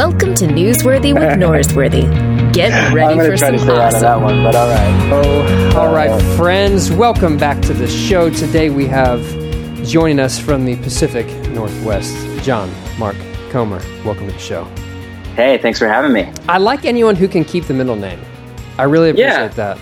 Welcome to Newsworthy with Norsworthy. Get I'm ready going for to try to some stay out of that one, but all right. Oh, all right, uh, friends. Welcome back to the show. Today we have joining us from the Pacific Northwest, John Mark Comer. Welcome to the show. Hey, thanks for having me. I like anyone who can keep the middle name. I really appreciate Yeah. that.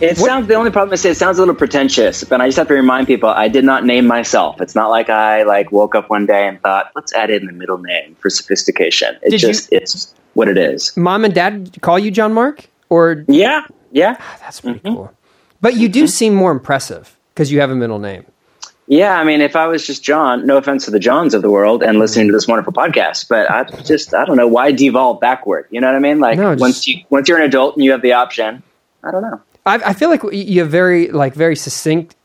It What- sounds the only problem is it sounds a little pretentious, but I just have to remind people I did not name myself. It's not like I like woke up one day and thought, let's add in the middle name for sophistication. It Did you- just it's what it is. Mom and Dad call you John Mark, or Yeah, yeah, ah, that's pretty mm-hmm. cool. But you do mm-hmm. seem more impressive because you have a middle name. yeah. I mean, if I was just John, no offense to the Johns of the world and mm-hmm. listening to this wonderful podcast, but I just I don't know why devolve backward. You know what I mean? Like No, just- once you once you're an adult and you have the option, I don't know. I, I feel like you have very like very succinct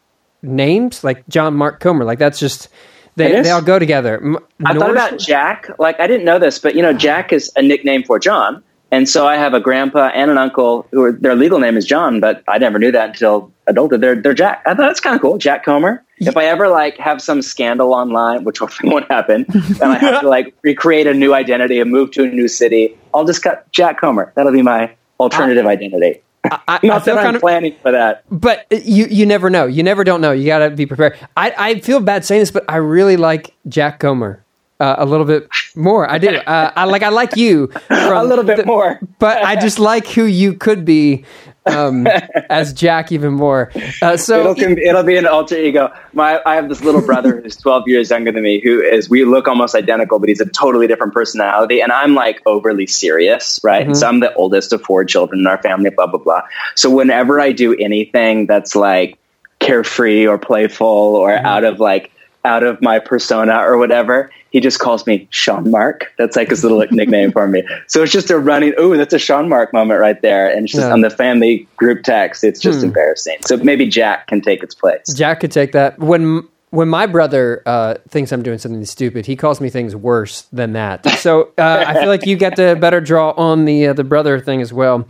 names, like John Mark Comer. Like that's just they they all go together. M- I thought about Jack. Like I didn't know this, but you know, Jack is a nickname for John, and so I have a grandpa and an uncle who are, their legal name is John, but I never knew that until adulthood. They're they're Jack. I thought that's kind of cool, Jack Comer. If I ever like have some scandal online, which hopefully won't happen, and I have to like recreate a new identity and move to a new city, I'll just cut Jack Comer. That'll be my alternative identity. I, I Not feel that I'm kind of, planning for that. but you you never know. You never don't know. You got to be prepared. I, I feel bad saying this, but I really like Jack Comer uh, a little bit more. I do. Uh, I like I like you A little bit the- more. but I just like who you could be um, as Jack even more. Uh, so It'll, it'll be an alter ego. My, I have this little brother who's 12 years younger than me who is, we look almost identical, but he's a totally different personality. And I'm like overly serious, right? And so I'm the oldest of four children in our family, blah, blah, blah. So whenever I do anything that's like carefree or playful or out of like, out of my persona or whatever, he just calls me Sean Mark. That's like his little nickname for me. So it's just a running, ooh, that's a Sean Mark moment right there. And it's just Yeah. on the family group text, it's just embarrassing. So maybe Jack can take its place. Jack could take that. When when my brother uh, thinks I'm doing something stupid, he calls me things worse than that. So uh, I feel like you get the better draw on the uh, the brother thing as well.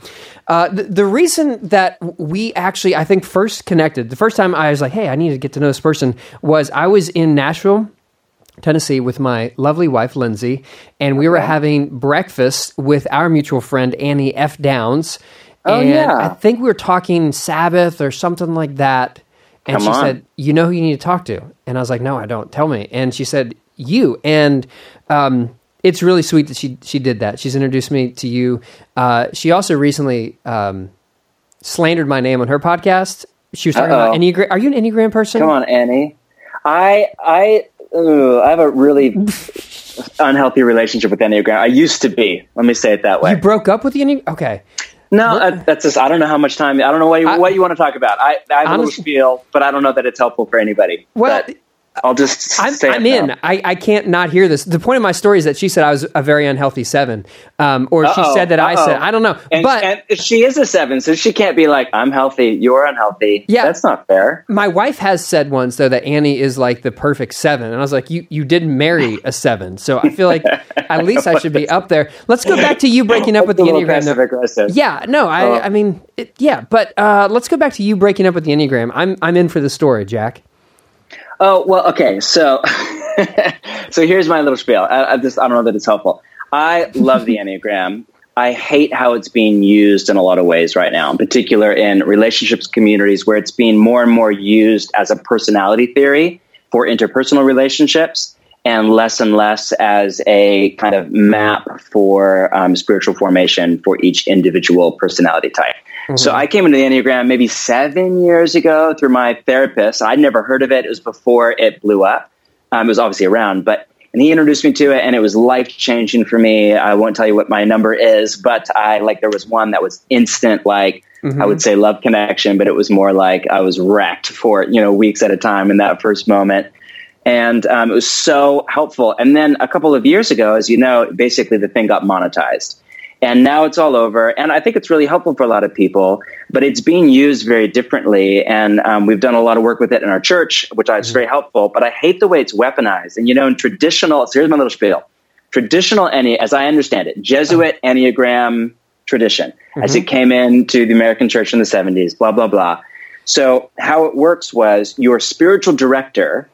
Uh, the, the reason that we actually, I think, first connected, the first time I was like, "Hey, I need to get to know this person," was I was in Nashville. Tennessee with my lovely wife Lindsay, and we were having breakfast with our mutual friend Annie F. Downs. Oh, and yeah. I think we were talking Sabbath or something like that. And Come she on. said, "You know who you need to talk to?" And I was like, "No, I don't. Tell me." And she said, "You." And um, it's really sweet that she she did that. She's introduced me to you. Uh, she also recently um, slandered my name on her podcast. She was talking about Uh-oh. Enneagram. Are you an Enneagram person? Come on, Annie. I I ugh, I have a really unhealthy relationship with Enneagram. I used to be. Let me say it that way. You broke up with the Enneagram? Okay. no, uh, that's just. I don't know how much time. I don't know what you, I- what you want to talk about. I, I have a little spiel, but I don't know that it's helpful for anybody. Well, But I'll just I'm, say I'm in. I, I can't not hear this. The point of my story is that she said I was a very unhealthy seven, um, or she Uh-oh, said that I said uh-oh. I don't know. And, but and she is a seven, so she can't be like, "I'm healthy, you're unhealthy." Yeah. that's not fair. my wife has said once though that Annie is like the perfect seven, and I was like, you you didn't marry a seven, so I feel like at least I should be up there. Let's go back to you breaking up with the enneagram. Yeah, no, I Oh. I mean it, yeah, but uh, let's go back to you breaking up with the enneagram. I'm I'm in for the story, Jack. Oh well, okay. So, so here's my little spiel. I, I just I don't know that it's helpful. I love the enneagram. I hate how it's being used in a lot of ways right now, in particular in relationships communities where it's being more and more used as a personality theory for interpersonal relationships and less and less as a kind of map for um, spiritual formation for each individual personality type. So I came into the Enneagram maybe seven years ago through my therapist. I'd never heard of it. It was before it blew up. Um, it was obviously around, but and he introduced me to it, and it was life changing for me. I won't tell you what my number is, but I like there was one that was instant, like I would say love connection, but it was more like I was wrecked for you know weeks at a time in that first moment and um, it was so helpful. And then a couple of years ago, as you know, basically the thing got monetized. And now it's all over. And I think it's really helpful for a lot of people, but it's being used very differently. And um, we've done a lot of work with it in our church, which is mm-hmm. very helpful. But I hate the way it's weaponized. And you know, in traditional, so here's my little spiel traditional Enne, as I understand it, Jesuit uh-huh. Enneagram tradition, as mm-hmm. it came into the American church in the 70s, blah, blah, blah. So, how it works was your spiritual director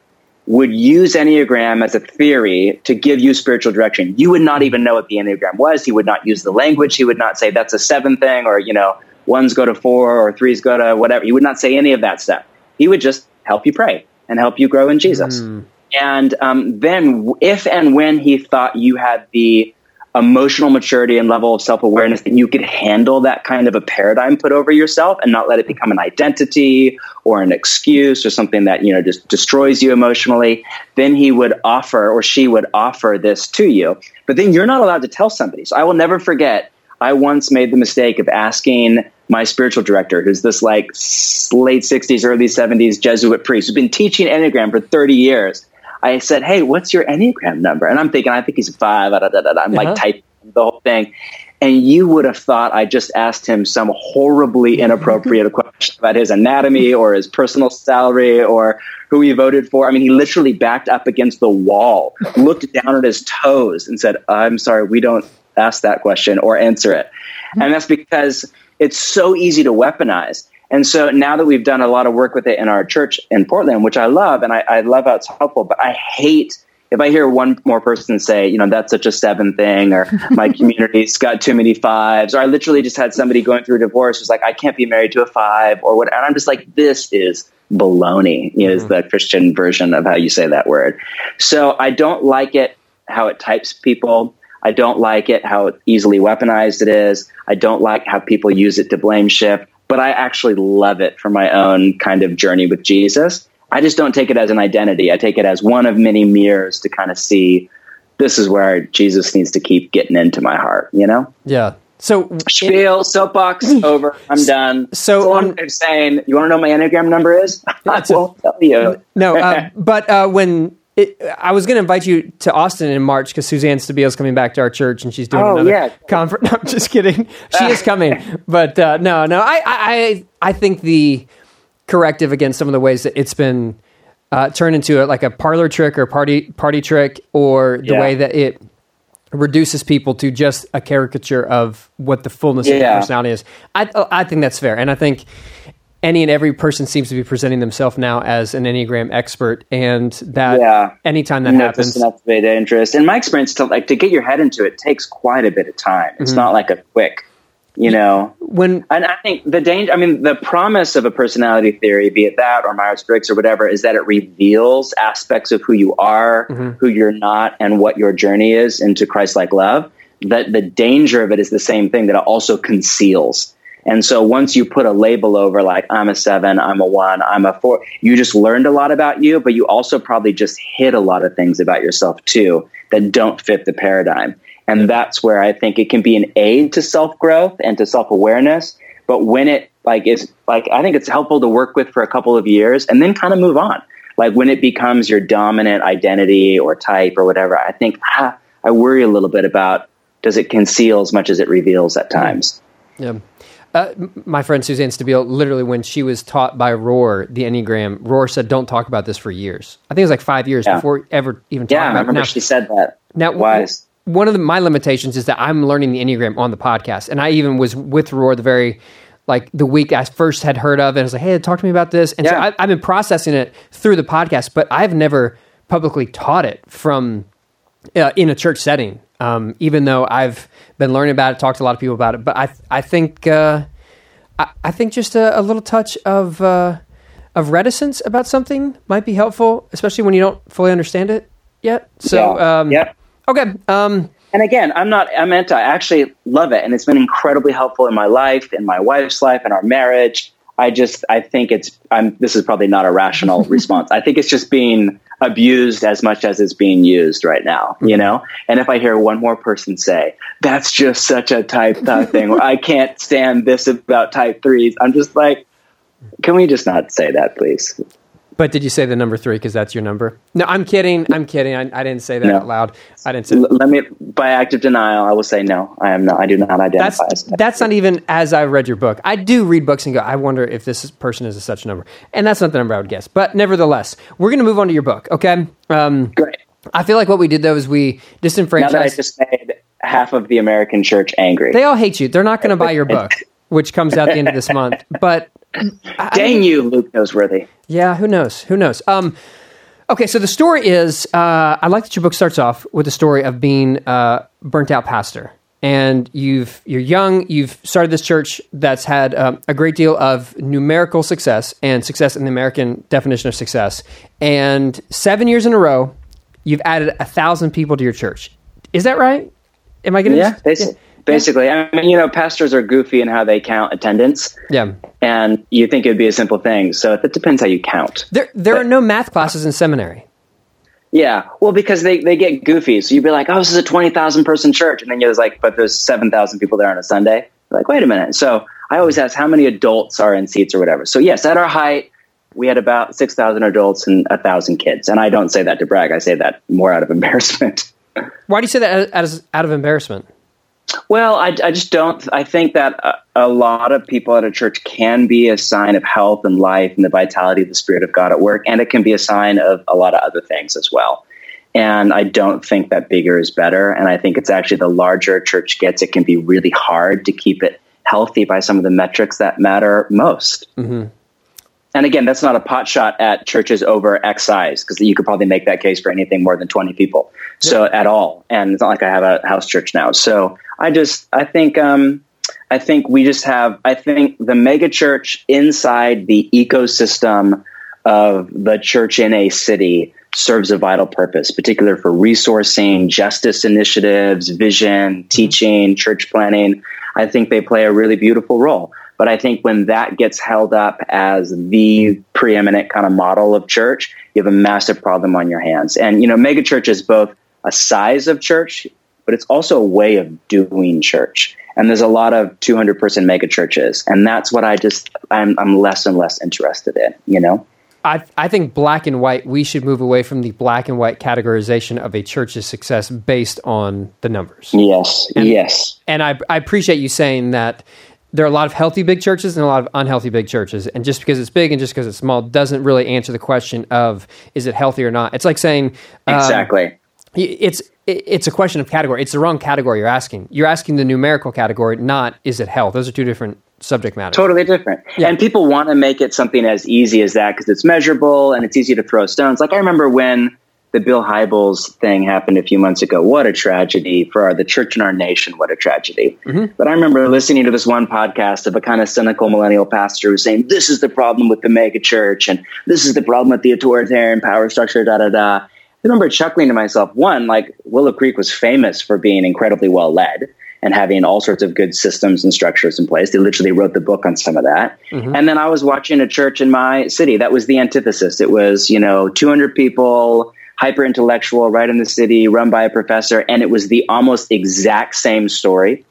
would use Enneagram as a theory to give you spiritual direction. You would not even know what the Enneagram was. He would not use the language. He would not say that's a seven thing or, you know, ones go to four or threes go to whatever. He would not say any of that stuff. He would just help you pray and help you grow in Jesus. Mm. And um, then, if and when he thought you had the emotional maturity and level of self awareness that you could handle that kind of a paradigm put over yourself and not let it become an identity or an excuse or something that you know just destroys you emotionally, then he would offer or she would offer this to you. But then you're not allowed to tell somebody. So I will never forget. I once made the mistake of asking my spiritual director, who's this like late 60s, early 70s Jesuit priest who's been teaching Enneagram for 30 years. I said, Hey, what's your Enneagram number? And I'm thinking, I think he's five. Da, da, da, I'm uh-huh. like typing the whole thing. And you would have thought I just asked him some horribly inappropriate question about his anatomy or his personal salary or who he voted for. I mean, he literally backed up against the wall, looked down at his toes, and said, I'm sorry, we don't ask that question or answer it. And that's because it's so easy to weaponize. And so now that we've done a lot of work with it in our church in Portland, which I love and I, I love how it's helpful, but I hate if I hear one more person say, you know, that's such a seven thing, or my community's got too many fives, or I literally just had somebody going through a divorce who's like, I can't be married to a five, or what. And I'm just like, this is baloney, mm-hmm. is the Christian version of how you say that word. So I don't like it how it types people. I don't like it how easily weaponized it is. I don't like how people use it to blame shift but I actually love it for my own kind of journey with Jesus. I just don't take it as an identity. I take it as one of many mirrors to kind of see this is where Jesus needs to keep getting into my heart, you know? Yeah. So spiel, soapbox, over. I'm done. So, so on, I'm saying, you want to know my Enneagram number is? I won't tell you. No, uh, but uh, when it, I was going to invite you to Austin in March because Suzanne Stabile is coming back to our church and she's doing oh, another conference. No, I'm just kidding. She is coming, but uh, no, no. I, I, I think the corrective against some of the ways that it's been uh, turned into a, like a parlor trick or party party trick, or the yeah. way that it reduces people to just a caricature of what the fullness yeah. of their personality is. I, I think that's fair, and I think any and every person seems to be presenting themselves now as an Enneagram expert, and that yeah. anytime that happens, synaptic interest. In my experience, to like to get your head into it takes quite a bit of time. It's mm-hmm. not like a quick, you know. When and I think the danger. I mean, the promise of a personality theory, be it that or Myers Briggs or whatever, is that it reveals aspects of who you are, mm-hmm. who you're not, and what your journey is into Christ-like love. That the danger of it is the same thing that it also conceals and so once you put a label over like I'm a seven, I'm a one, I'm a four, you just learned a lot about you, but you also probably just hid a lot of things about yourself too that don't fit the paradigm. And that's where I think it can be an aid to self growth and to self awareness. But when it like is like, I think it's helpful to work with for a couple of years and then kind of move on. Like when it becomes your dominant identity or type or whatever, I think ah, I worry a little bit about does it conceal as much as it reveals at times. Yeah. Uh, my friend Suzanne Stabile, literally, when she was taught by Rohr the Enneagram, Rohr said, "Don't talk about this for years." I think it was like five years yeah. before ever even. Yeah, I remember now, she said that. Now, wise. One of the, my limitations is that I'm learning the Enneagram on the podcast, and I even was with Rohr the very like the week I first had heard of it. I was like, "Hey, talk to me about this," and yeah. so I, I've been processing it through the podcast, but I've never publicly taught it from uh, in a church setting. Um, even though I've been learning about it, talked to a lot of people about it, but I I think uh, I, I, think just a, a, little touch of uh, of reticence about something might be helpful, especially when you don't fully understand it yet. So yeah. Um, yeah. Okay. Um, and again, I'm not I'm anti. I actually love it, and it's been incredibly helpful in my life, in my wife's life, in our marriage. I just I think it's I'm this is probably not a rational response. I think it's just being abused as much as it's being used right now, you mm-hmm. know? And if I hear one more person say, that's just such a type thing, I can't stand this about type threes, I'm just like, can we just not say that, please? But did you say the number three because that's your number? No, I'm kidding. I'm kidding. I, I didn't say that no. out loud. I didn't say. L- let me, by active denial, I will say no. I am not. I do not identify. That's, that's not even as I read your book. I do read books and go, I wonder if this person is a such number, and that's not the number I would guess. But nevertheless, we're going to move on to your book. Okay. Um, Great. I feel like what we did though is we disenfranchised. Now that I just made half of the American church angry. They all hate you. They're not going to buy your book, which comes out the end of this month. But Dang you, Luke Norsworthy. Yeah, who knows? Who knows? Um, Okay, so the story is uh, I like that your book starts off with the story of being a burnt out pastor. And you've you're young. You've started this church that's had um, a great deal of numerical success and success in the American definition of success. And seven years in a row, you've added a thousand people to your church. Is that right? Am I getting Yeah, basi- basically. I mean, you know, pastors are goofy in how they count attendance, Yeah. and you think it'd be a simple thing. So it depends how you count. There there are no math classes in seminary. Yeah, well, because they, they get goofy. So you'd be like, oh, this is a 20,000 person church. And then you're like, but there's 7,000 people there on a Sunday. You're like, wait a minute. So I always ask how many adults are in seats or whatever. So yes, at our height, we had about 6,000 adults and 1,000 kids. And I don't say that to brag. I say that more out of embarrassment. Why do you say that as, out of embarrassment? Well, I, I just don't. I think that a, a lot of people at a church can be a sign of health and life and the vitality of the Spirit of God at work, and it can be a sign of a lot of other things as well. And I don't think that bigger is better. And I think it's actually the larger a church gets, it can be really hard to keep it healthy by some of the metrics that matter most. Mm-hmm. And again, that's not a pot shot at churches over X size because you could probably make that case for anything more than 20 people. So at all. And it's not like I have a house church now. So I just, I think, um, I think we just have, I think the mega church inside the ecosystem of the church in a city serves a vital purpose, particularly for resourcing, justice initiatives, vision, teaching, church planting. I think they play a really beautiful role. But I think when that gets held up as the preeminent kind of model of church, you have a massive problem on your hands. And, you know, megachurch is both a size of church, but it's also a way of doing church. And there's a lot of 200 person megachurches. And that's what I just, I'm, I'm less and less interested in, you know? I, I think black and white, we should move away from the black and white categorization of a church's success based on the numbers. Yes. yes. And I, I appreciate you saying that there are a lot of healthy big churches and a lot of unhealthy big churches. And just because it's big and just because it's small doesn't really answer the question of is it healthy or not. It's like saying um, Exactly. it's it's a question of category. It's the wrong category you're asking. You're asking the numerical category, not is it health. Those are two different subject matters. Totally different. Yeah. And people want to make it something as easy as that because it's measurable and it's easy to throw stones. Like I remember when the Bill Hybels thing happened a few months ago. What a tragedy for our, the church and our nation. What a tragedy. Mm-hmm. But I remember listening to this one podcast of a kind of cynical millennial pastor who was saying, this is the problem with the mega church and this is the problem with the authoritarian power structure, da da da. I remember chuckling to myself, one, like Willow Creek was famous for being incredibly well led and having all sorts of good systems and structures in place. They literally wrote the book on some of that. Mm-hmm. And then I was watching a church in my city that was the antithesis. It was, you know, 200 people, hyper intellectual, right in the city, run by a professor. And it was the almost exact same story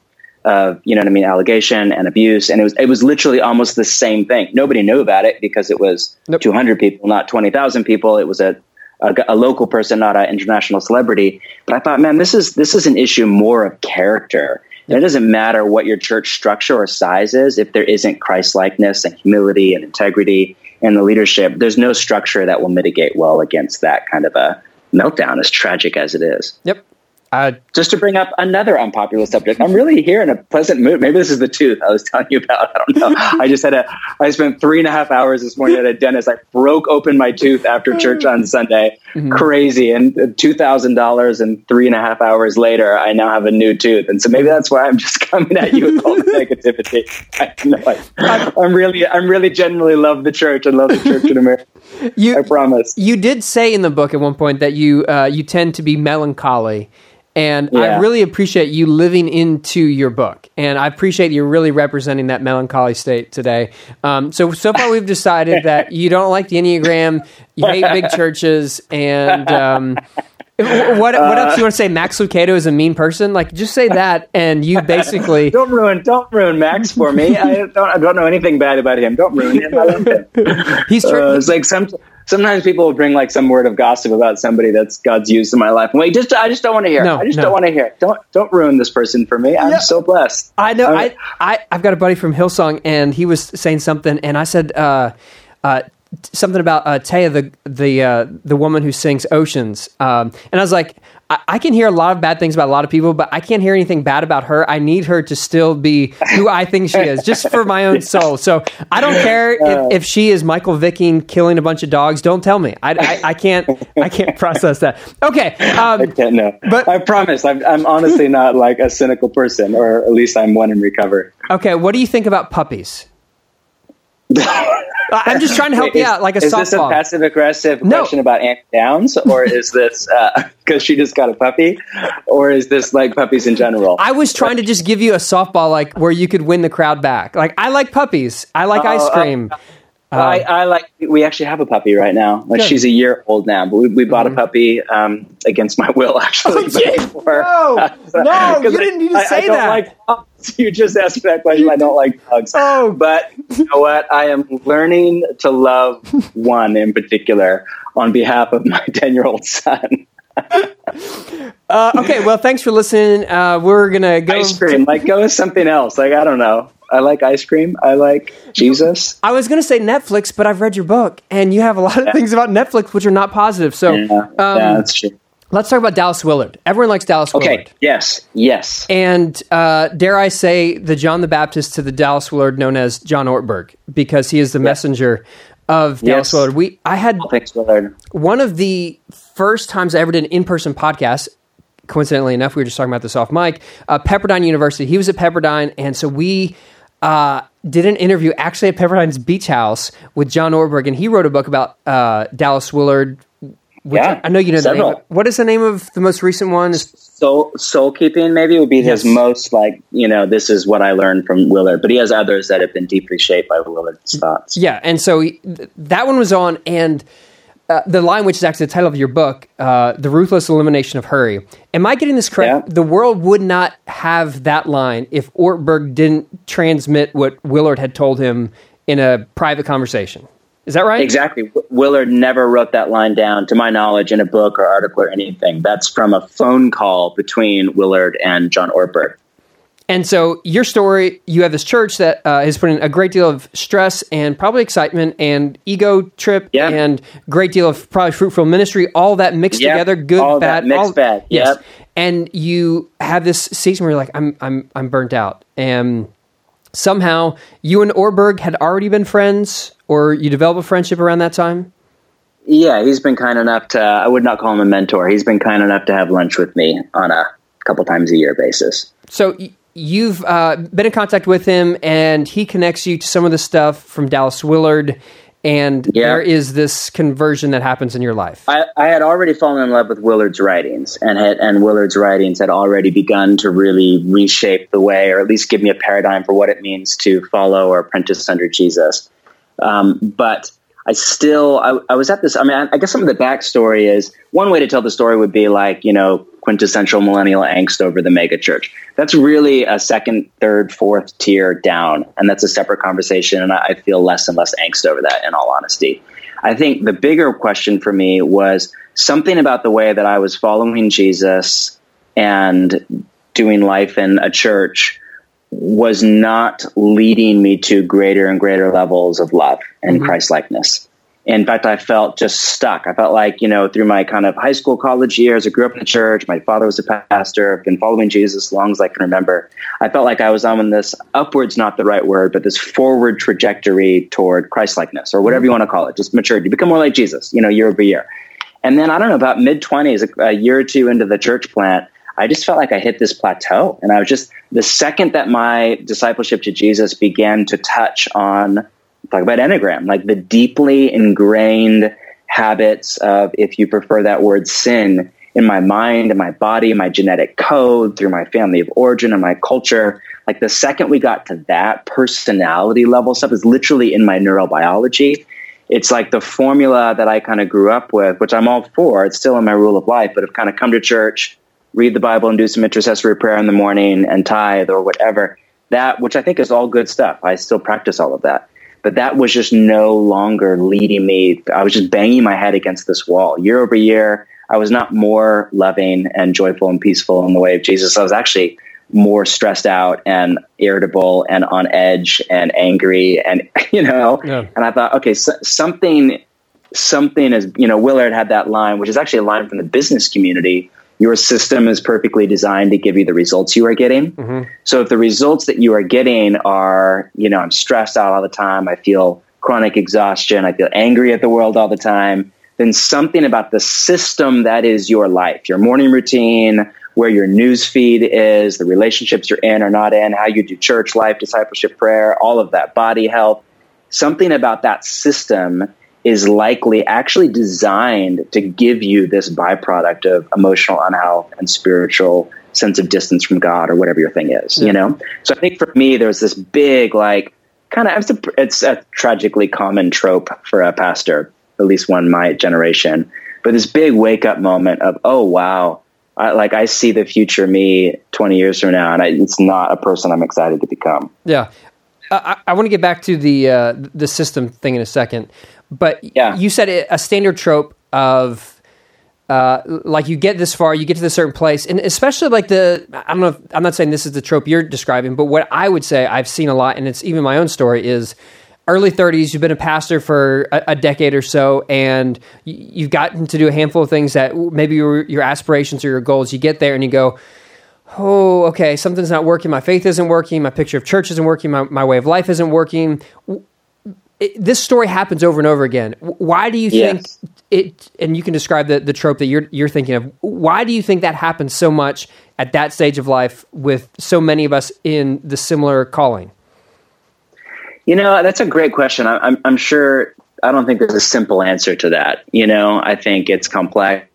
of, you know what I mean, allegation and abuse. And it was, it was literally almost the same thing. Nobody knew about it because it was Nope. 200 people, not 20,000 people. It was a, a, a local person, not an international celebrity. But I thought, man, this is this is an issue more of character. And it doesn't matter what your church structure or size is if there isn't Christ likeness and humility and integrity in the leadership. There's no structure that will mitigate well against that kind of a meltdown, as tragic as it is. Yep. Uh, Just to bring up another unpopular subject, I'm really here in a pleasant mood. Maybe this is the tooth I was telling you about. I don't know. I just had a, I spent three and a half hours this morning at a dentist. I broke open my tooth after church on Sunday. Crazy. And $2,000 and three and a half hours later, I now have a new tooth. And so maybe that's why I'm just coming at you with all the negativity. I know. I, I'm really, I'm really genuinely love the church and love the church in America. you I promise. you did say in the book at one point that you uh, you tend to be melancholy, and I really appreciate you living into your book, and I appreciate you really representing that melancholy state today. Um, so so far, we've decided that you don't like the enneagram, you hate big churches, and. Um, wh- what what else do you want to say? Max Lucado is a mean person. Like, just say that, and you basically Don't ruin, don't ruin Max for me. I don't, I don't know anything bad about him. Don't ruin him. Him. he's Uh, it's like some, sometimes people will bring like some word of gossip about somebody that's God's used in my life. Wait, just I just don't want to hear. it. No, I just no. don't want to hear. it. Don't don't ruin this person for me. I'm so blessed. I know. I, I I've got a buddy from Hillsong, and he was saying something, and I said uh, uh, something about uh, Taya, the the uh, the woman who sings Oceans, um, and I was like, I, I can hear a lot of bad things about a lot of people, but I can't hear anything bad about her. I need her to still be who I think she is, just for my own soul. So I don't care if, if she is Michael Vick killing a bunch of dogs. Don't tell me. I, I, I can't. I can't process that. Okay. Um, I can't know. But- I promise, I'm, I'm honestly not like a cynical person, or at least I'm one in recovery. okay. What do you think about puppies? Uh, I'm just trying to help Wait, you is, out, like a is this a passive aggressive No. question about Annie Downs, or is this because she just got a puppy, or is this like puppies in general? I was trying to just give you a softball, like where you could win the crowd back. Like I like puppies. I like ice uh, cream. I, I like. We actually have a puppy right now. Like Good. Mm-hmm. she's a year old now, but we, we bought a puppy um, against my will. Actually, gee. before- No. No, you didn't need to I, say I don't that. Like dogs. You just asked me that question. I don't like dogs. Oh. but you know what? I am learning to love one in particular on behalf of my ten-year-old son. Uh, okay, well, thanks for listening. Uh, we're gonna go. Ice cream, like go with something else. Like I don't know. I like ice cream. I like Jesus. I was gonna say Netflix, but I've read your book, and you have a lot of things about Netflix which are not positive. So Yeah, um, yeah, that's true. let's talk about Dallas Willard. Everyone likes Dallas Okay. Willard. Yes. Yes. And uh, dare I say, the John the Baptist to the Dallas Willard known as John Ortberg, because he is the messenger of Dallas Yes. Willard. We, I had Thanks, Willard. one of the first times I ever did an in-person podcast. Coincidentally enough, we were just talking about this off mic. Uh, Pepperdine University. He was at Pepperdine, and so we uh, did an interview actually at Pepperdine's beach house with John Ortberg, and he wrote a book about uh, Dallas Willard. Which Yeah, I know you know the several. name. What is the name of the most recent one? Soul soul keeping maybe would be his most like you know this is what I learned from Willard, but he has others that have been deeply shaped by Willard's thoughts. Yeah, and so he, th- that one was on, and uh, the line, which is actually the title of your book, uh, "The Ruthless Elimination of Hurry." Am I getting this correct? Yeah. The world would not have that line if Ortberg didn't transmit what Willard had told him in a private conversation. Is that right? Exactly. Willard never wrote that line down, to my knowledge, in a book or article or anything. That's from a phone call between Willard and John Ortberg. And so your story, you have this church that uh, has put in a great deal of stress and probably excitement and ego trip and great deal of probably fruitful ministry, all that mixed Yep. together, good, All bad, mixed all, bag. Yes. Yep. And you have this season where you're like, I'm, I'm, I'm burnt out, and somehow you and Ortberg had already been friends, or you developed a friendship around that time. Yeah, he's been kind enough to, I would not call him a mentor. He's been kind enough to have lunch with me on a couple times a year basis. So you've uh, been in contact with him, and he connects you to some of the stuff from Dallas Willard, and Yeah. there is this conversion that happens in your life. I, I had already fallen in love with Willard's writings, and had, and Willard's writings had already begun to really reshape the way, or at least give me a paradigm for what it means to follow or apprentice under Jesus. Um, but I still, I, I was at this. I mean, I, I guess some of the backstory is one way to tell the story would be like you know quintessential millennial angst over the mega church. That's really a second, third, fourth tier down, and that's a separate conversation. And I, I feel less and less angst over that. In all honesty, I think the bigger question for me was something about the way that I was following Jesus and doing life in a church was not leading me to greater and greater levels of love and mm-hmm. Christ likeness. In fact, I felt just stuck. I felt like, you know, through my kind of high school, college years, I grew up in the church. My father was a pastor. I've been following Jesus as long as I can remember. I felt like I was on this upwards, not the right word, but this forward trajectory toward Christ likeness or whatever you want to call it, just maturity. You become more like Jesus, you know, year over year. And then I don't know, about mid 20s, a, a year or two into the church plant, I just felt like I hit this plateau. And I was just, the second that my discipleship to Jesus began to touch on, talk about Enneagram, like the deeply ingrained habits of, if you prefer that word, sin in my mind and my body, my genetic code, through my family of origin and my culture. Like the second we got to that personality level stuff is literally in my neurobiology it's like the formula that I kind of grew up with, which I'm all for. It's still in my rule of life, but I've kind of come to church, read the Bible, and do some intercessory prayer in the morning and tithe or whatever. That, which I think is all good stuff. I still practice all of that. But that was just no longer leading me. I was just banging my head against this wall year over year. I was not more loving and joyful and peaceful in the way of Jesus. I was actually more stressed out and irritable and on edge and angry and you know Yeah. and i thought okay so, something something is you know willard had that line which is actually a line from the business community your system is perfectly designed to give you the results you are getting. Mm-hmm. So if the results that you are getting are, you know, I'm stressed out all the time, I feel chronic exhaustion, I feel angry at the world all the time, then something about the system that is your life, your morning routine, where your news feed is, the relationships you're in or not in, how you do church life, discipleship, prayer, all of that, body health, something about that system is likely actually designed to give you this byproduct of emotional unhealth and spiritual sense of distance from God or whatever your thing is, yeah. you know? So I think for me, there's this big, like, kind of, it's a, it's a tragically common trope for a pastor, at least one my generation, but this big wake up moment of, oh, wow, I, like I see the future me 20 years from now, and I, it's not a person I'm excited to become. Yeah. I, I want to get back to the uh, the system thing in a second, but yeah. you said it, a standard trope of uh, like you get this far, you get to this certain place, and especially like the I don't know. If, I'm not saying this is the trope you're describing, but what I would say I've seen a lot, and it's even my own story is early 30s you've been a pastor for a, a, decade or so and you've gotten to do a handful of things that maybe your, your aspirations or your goals you get there and you go oh, okay, something's not working. My faith isn't working. My picture of church isn't working. My, my way of life isn't working. It, this story happens over and over again. Why do you think yes. it? And you can describe the, the trope that you're you're thinking of. Why do you think that happens so much at that stage of life with so many of us in the similar calling? You know, that's a great question. I, I'm, I'm sure. I don't think there's a simple answer to that. You know, I think it's complex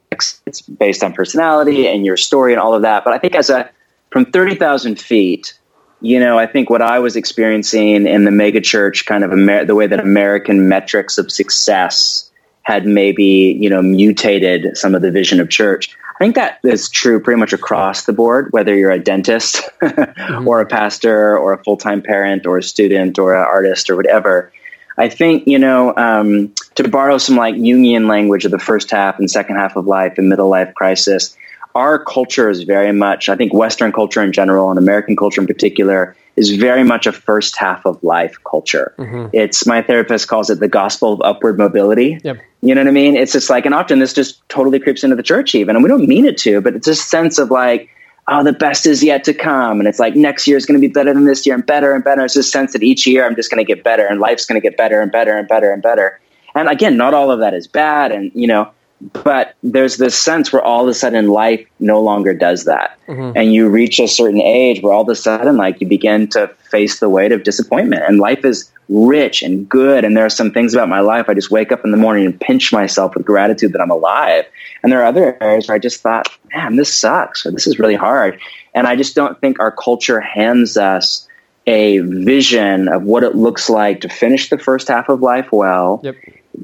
it's based on personality and your story and all of that. But I think as a from thirty thousand feet, you know, I think what I was experiencing in the megachurch kind of Amer- the way that American metrics of success had maybe you know mutated some of the vision of church. I think that is true pretty much across the board, whether you're a dentist mm-hmm. or a pastor or a full time parent or a student or an artist or whatever. I think, you know, um, to borrow some like Jungian language of the first half and second half of life and middle life crisis, our culture is very much, I think Western culture in general and American culture in particular, is very much a first half of life culture. Mm-hmm. It's my therapist calls it the gospel of upward mobility. Yep. You know what I mean? It's just like, and often this just totally creeps into the church even, and we don't mean it to, but it's a sense of like, oh, the best is yet to come. And it's like next year is going to be better than this year and better and better. It's this sense that each year I'm just going to get better and life's going to get better and better and better and better. And again, not all of that is bad. And, you know, but there's this sense where all of a sudden life no longer does that. Mm-hmm. And you reach a certain age where all of a sudden, like, you begin to face the weight of disappointment. And life is rich and good. And there are some things about my life. I just wake up in the morning and pinch myself with gratitude that I'm alive. And there are other areas where I just thought, man, this sucks or this is really hard. And I just don't think our culture hands us a vision of what it looks like to finish the first half of life well, yep.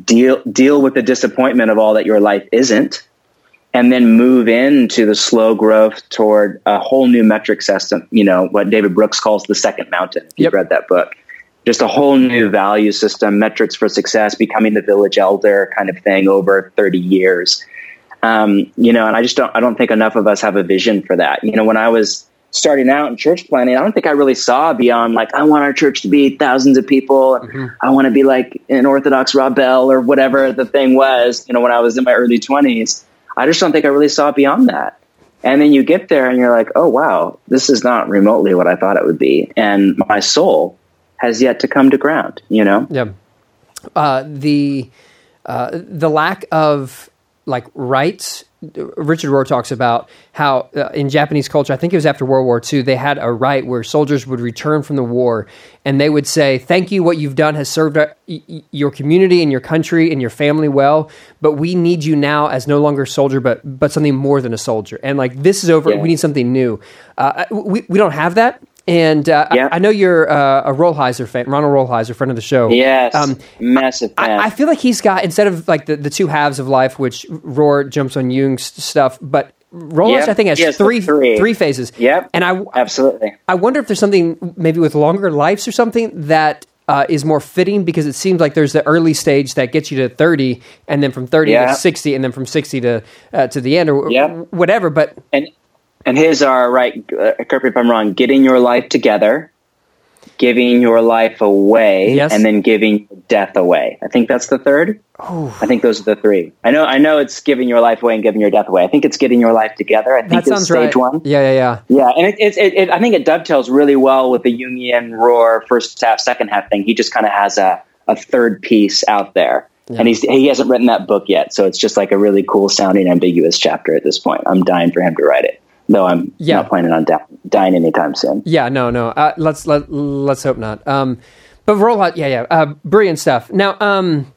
Deal deal with the disappointment of all that your life isn't, and then move into the slow growth toward a whole new metric system. You know what David Brooks calls the second mountain. If you've yep. read that book, just a whole new value system, metrics for success, becoming the village elder kind of thing over thirty years. Um, you know, and I just don't, I don't think enough of us have a vision for that. You know, when I was starting out in church planting, I don't think I really saw beyond like, I want our church to be thousands of people. Mm-hmm. I want to be like an Orthodox Bell or whatever the thing was, you know, when I was in my early 20s. I just don't think I really saw beyond that. And then you get there and you're like, oh, wow, this is not remotely what I thought it would be. And my soul has yet to come to ground, you know? Yeah. Uh, the, uh, the lack of like rites. Richard Rohr talks about how uh, in Japanese culture, I think it was after World War II, they had a rite where soldiers would return from the war and they would say, "Thank you, what you've done has served our, y- your community and your country and your family well, but we need you now as no longer a soldier, but but something more than a soldier." And like this is over, yeah. we need something new. Uh, we we don't have that and uh, yeah. I, I, know you're uh, a Rolheiser fan, Ronald Rolheiser, friend of the show. Yes, um, massive fan. I, I, feel like he's got instead of like the, the two halves of life, which Rohr jumps on Jung's stuff, but Rolheiser yep. I think has yes, three, three three phases. Yep, and I absolutely. I wonder if there's something maybe with longer lives or something that uh, is more fitting because it seems like there's the early stage that gets you to 30 and then from 30 yeah. to 60 and then from 60 to uh, to the end or whatever but and and his are right. Uh, correct me if I'm wrong. Getting your life together, giving your life away, Yes. and then giving death away. I think that's the third. I think those are the three. I know. I know it's giving your life away and giving your death away. I think it's getting your life together. I think That it's sounds stage right. one. Yeah, yeah, yeah. Yeah, and it, it, it, it, I think it dovetails really well with the Jungian Rohr first half, second half thing. He just kind of has a, a third piece out there, and he's he hasn't written that book yet, so it's just like a really cool sounding ambiguous chapter at this point. I'm dying for him to write it, though I'm Yeah. not planning on di- dying anytime soon. Yeah, no, no. Uh, let's let let's hope not. Um, but roll out, yeah, yeah. Uh, brilliant stuff. Now, um,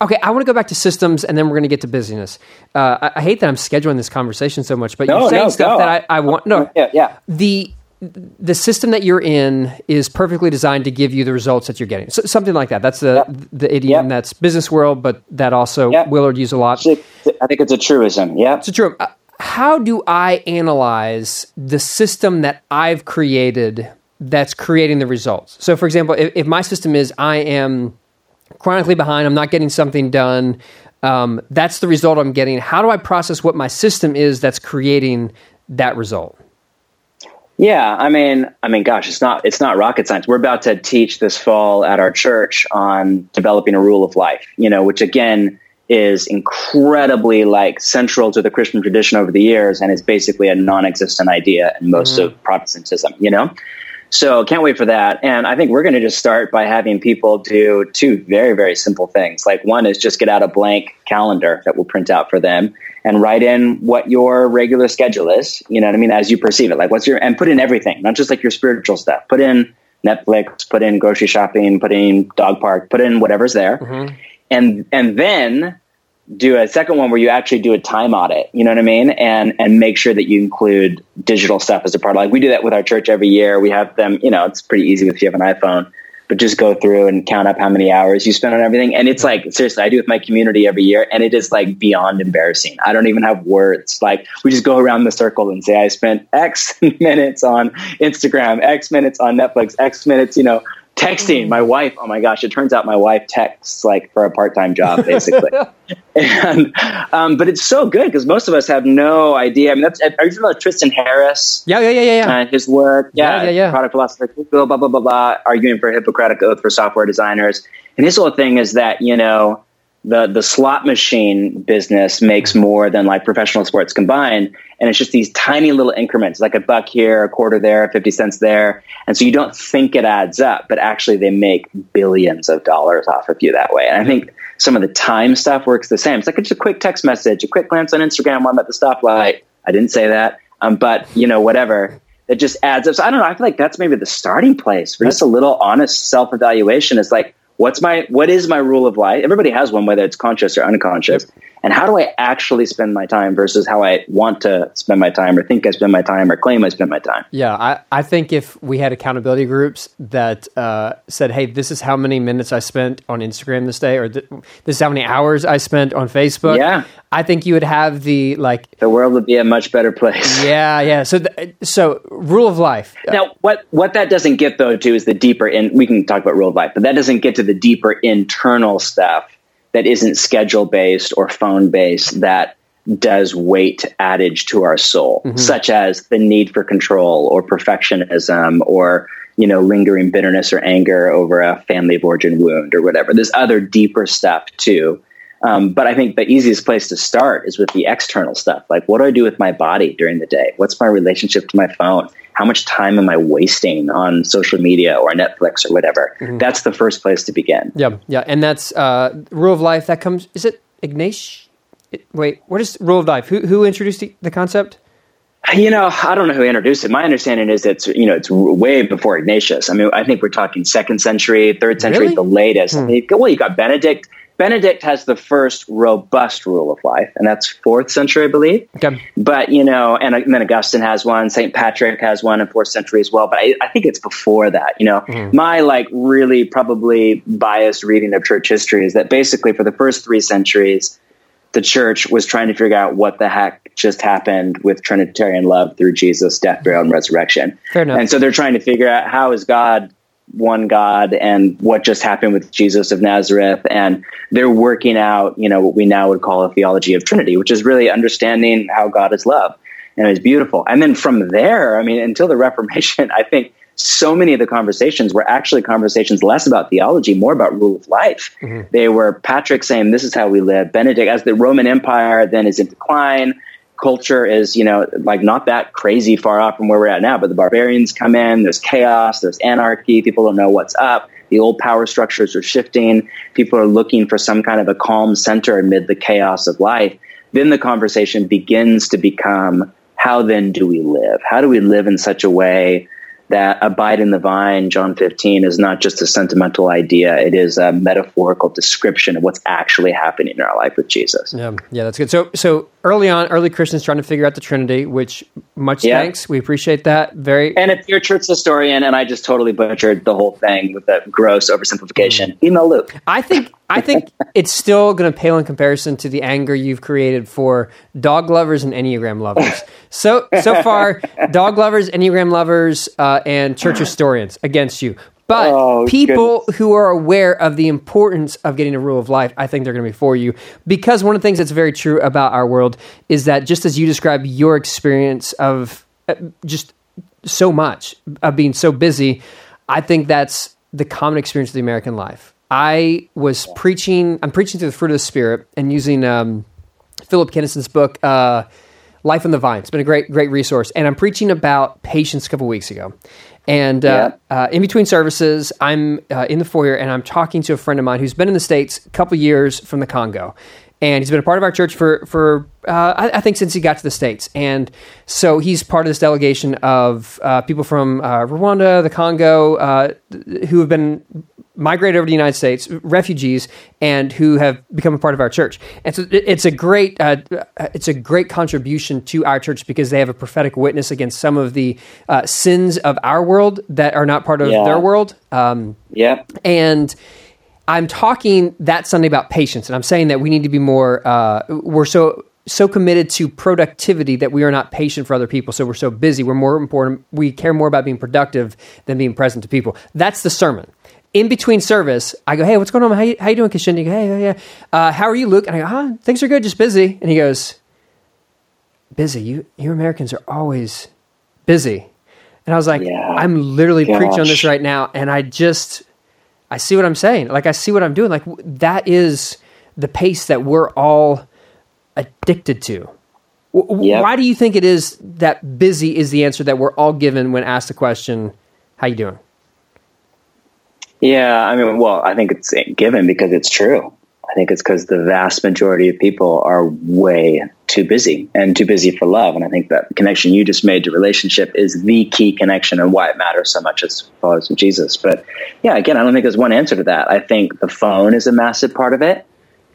okay, I want to go back to systems, and then we're going to get to busyness. Uh, I, I hate that I'm scheduling this conversation so much, but No, you're saying no, stuff go. that I, I want. No, Yeah, yeah. the the system that you're in is perfectly designed to give you the results that you're getting. So, something like that. That's the the idiom Yep. that's business world, but that also Yep. Willard used a lot. I think it's a truism. Yeah. So true. Uh, How do I analyze the system that I've created that's creating the results? So, for example, if, if my system is I am chronically behind, I'm not getting something done, um, that's the result I'm getting. How do I process what my system is that's creating that result? Yeah, I mean, I mean, gosh, it's not it's not rocket science. We're about to teach this fall at our church on developing a rule of life. You know, which again is incredibly like central to the Christian tradition over the years, and is basically a non-existent idea in most of mm-hmm. Protestantism. You know, so can't wait for that. And I think we're going to just start by having people do two very very simple things. Like one is just get out a blank calendar that we'll print out for them and write in what your regular schedule is. You know what I mean? As you perceive it, like what's your and put in everything, not just like your spiritual stuff. Put in Netflix, put in grocery shopping, put in dog park, put in whatever's there, mm-hmm. And and then do a second one where you actually do a time audit. You know what I mean? And and make sure that you include digital stuff as a part. Of like we do that with our church every year. We have them. You know, it's pretty easy if you have an iPhone. But just go through and count up how many hours you spend on everything. And it's like, seriously, I do it with my community every year. And it is like beyond embarrassing. I don't even have words. Like, we just go around the circle and say, I spent X minutes on Instagram, X minutes on Netflix, X minutes, you know, texting my wife. Oh my gosh, it turns out my wife texts like for a part time job, basically. and, um, but it's so good because most of us have no idea. I mean, that's, are you familiar with Tristan Harris? Yeah, yeah, yeah, yeah. yeah. uh, his work. Yeah, Yeah, yeah, yeah. Product philosopher, blah, blah, blah, blah, blah, arguing for a Hippocratic oath for software designers. And his whole thing is that, you know, the, the slot machine business makes more than like professional sports combined. And it's just these tiny little increments, like a buck here, a quarter there, 50 cents there. And so you don't think it adds up, but actually they make billions of dollars off of you that way. And I think some of the time stuff works the same. It's like just a quick text message, a quick glance on Instagram while I'm at the stoplight. I didn't say that. Um, but you know, whatever. It just adds up. So I don't know. I feel like that's maybe the starting place for just a little honest self evaluation. Is like, what's my, what is my rule of life? Everybody has one, whether it's conscious or unconscious. And how do I actually spend my time versus how I want to spend my time or think I spend my time or claim I spend my time? Yeah, I, I think if we had accountability groups that uh, said, hey, this is how many minutes I spent on Instagram this day, or th- this is how many hours I spent on Facebook, Yeah. I think you would have the, like, The world would be a much better place. yeah, yeah. So, th- so rule of life. Now, what what that doesn't get though to is the deeper in. We can talk about rule of life, but that doesn't get to the deeper internal stuff that isn't schedule based or phone based. That does weight adage to our soul, such as the need for control or perfectionism or you know lingering bitterness or anger over a family of origin wound or whatever. There's other deeper stuff too. Um, but I think the easiest place to start is with the external stuff. Like, what do I do with my body during the day? What's my relationship to my phone? How much time am I wasting on social media or Netflix or whatever? That's the first place to begin. Yeah, yeah. And that's uh, rule of life. That comes, is it Ignatius? It- Wait, what is rule of life? Who, who introduced the, the concept? You know, I don't know who introduced it. My understanding is it's you know it's way before Ignatius. I mean, I think we're talking second century, third century, Really? the latest. I mean, well, you got Benedict. Benedict has the first robust rule of life, and that's fourth century, I believe. Okay. But you know, and, and then Augustine has one. Saint Patrick has one in fourth century as well. But I, I think it's before that. You know, mm. my like really probably biased reading of church history is that basically for the first three centuries, the church was trying to figure out what the heck just happened with Trinitarian love through Jesus' death, burial, and resurrection. Fair enough. And so they're trying to figure out how is God one God and what just happened with Jesus of Nazareth. And they're working out, you know, what we now would call a theology of Trinity, which is really understanding how God is love. And it's beautiful. And then from there, I mean, until the Reformation, I think so many of the conversations were actually conversations less about theology, more about rule of life. Mm-hmm. They were Patrick saying, This is how we live. Benedict, as the Roman Empire then is in decline, culture is, you know, like not that crazy far off from where we're at now, but the barbarians come in, there's chaos, there's anarchy, people don't know what's up. The old power structures are shifting. People are looking for some kind of a calm center amid the chaos of life. Then the conversation begins to become how then do we live? How do we live in such a way that abide in the vine, John 15, is not just a sentimental idea. It is a metaphorical description of what's actually happening in our life with Jesus. Yeah, yeah, that's good. So, so early on, early Christians trying to figure out the Trinity, which much yeah. thanks. We appreciate that. Very. And if you're a church historian and I just totally butchered the whole thing with a gross oversimplification, mm. email Luke. I think I think it's still going to pale in comparison to the anger you've created for dog lovers and Enneagram lovers. So so far, dog lovers, Enneagram lovers, uh, and church historians against you. But oh, people goodness. who are aware of the importance of getting a rule of life, I think they're going to be for you. Because one of the things that's very true about our world is that just as you describe your experience of uh, just so much of being so busy, I think that's the common experience of the American life. I was yeah. preaching, I'm preaching through the fruit of the Spirit and using um, Philip Kenneson's book, uh, Life on the Vine. It's been a great, great resource. And I'm preaching about patience a couple weeks ago. And uh, yeah. uh, in between services, I'm uh, in the foyer and I'm talking to a friend of mine who's been in the States a couple years from the Congo. And he's been a part of our church for, for uh, I, I, think, since he got to the States. And so he's part of this delegation of uh, people from uh, Rwanda, the Congo, who have been migrated over to the United States, refugees, and who have become a part of our church. And so it's a great uh, it's a great contribution to our church because they have a prophetic witness against some of the uh, sins of our world that are not part of yeah. their world. Um, yeah, and. I'm talking that Sunday about patience, and I'm saying that we need to be more. Uh, we're so so committed to productivity that we are not patient for other people. So we're so busy. We're more important. We care more about being productive than being present to people. That's the sermon in between service, I go, "Hey, what's going on? How you, how you doing, Kishin?" He go, "Hey, yeah, uh, how are you, Luke?" And I go, "Huh, things are good, just busy." And he goes, "Busy? You you Americans are always busy." And I was like, yeah, "I'm literally gosh. preaching on this right now, and I just I see what I'm saying. Like I see what I'm doing. Like that is the pace that we're all addicted to." Yep. Why do you think it is that busy is the answer that we're all given when asked the question, "How you doing?" Yeah, I mean, well, I think it's given because it's true. I think it's because the vast majority of people are way too busy and too busy for love. And I think that connection you just made to relationship is the key connection and why it matters so much as followers of Jesus. But yeah, again, I don't think there's one answer to that. I think the phone is a massive part of it.